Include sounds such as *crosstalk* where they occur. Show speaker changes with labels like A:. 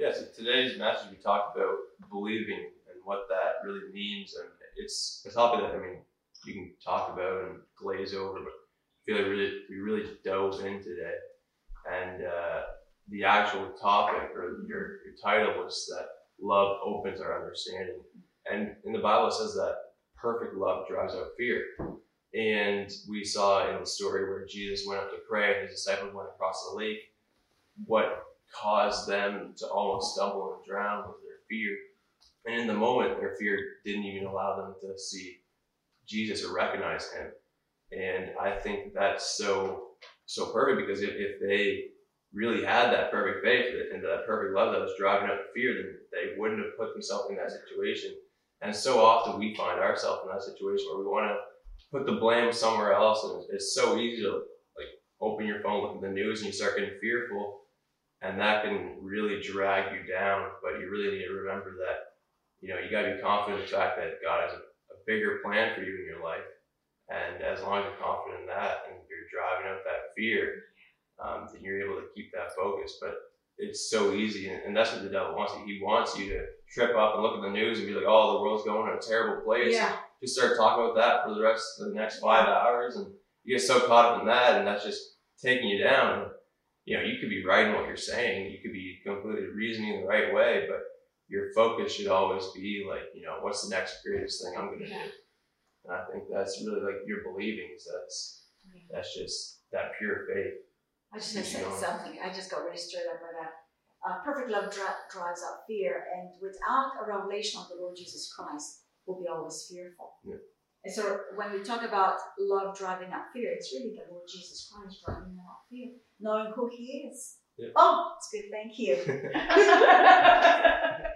A: Yeah, so today's message we talked about believing and what that really means, and it's a topic that I mean you can talk about and glaze over, but I feel like we really we really dove in today, and uh, the actual topic or your, your title was that love opens our understanding, and in the Bible it says that perfect love drives out fear. And we saw in the story where Jesus went up to pray and his disciples went across the lake, what caused them to almost stumble and drown with their fear. And in the moment, their fear didn't even allow them to see Jesus or recognize him. And I think that's so so perfect because if, if they really had that perfect faith and that perfect love that was driving out the fear, then they wouldn't have put themselves in that situation. And so often we find ourselves in that situation where we want to put the blame somewhere else, and it's so easy to like open your phone, look at the news, and you start getting fearful, and that can really drag you down. But you really need to remember that you know you got to be confident in the fact that God has a, a bigger plan for you in your life, and as long as you're confident in that and you're driving out that fear, um, then you're able to keep that focus. But it's so easy, and, and that's what the devil wants. He wants you to trip up and look at the news and be like, "Oh, the world's going in a terrible place."
B: Yeah.
A: Just start talking about that for the rest of the next five hours, and you get so caught up in that, and that's just taking you down. You know, you could be right in what you're saying, you could be completely reasoning the right way, but your focus should always be like, you know, what's the next greatest thing I'm going to
B: Yeah.
A: do? And I think that's really like your believing. So that's that's just that pure faith.
B: I just say something. I just got really stirred up by that. Uh, perfect love dri- drives out fear, and without a revelation of the Lord Jesus Christ, we'll be always fearful.
A: Yeah.
B: And so when we talk about love driving out fear, it's really the Lord Jesus Christ driving knowing who he is.
A: Yeah.
B: Oh, it's good. Thank you. *laughs* *laughs*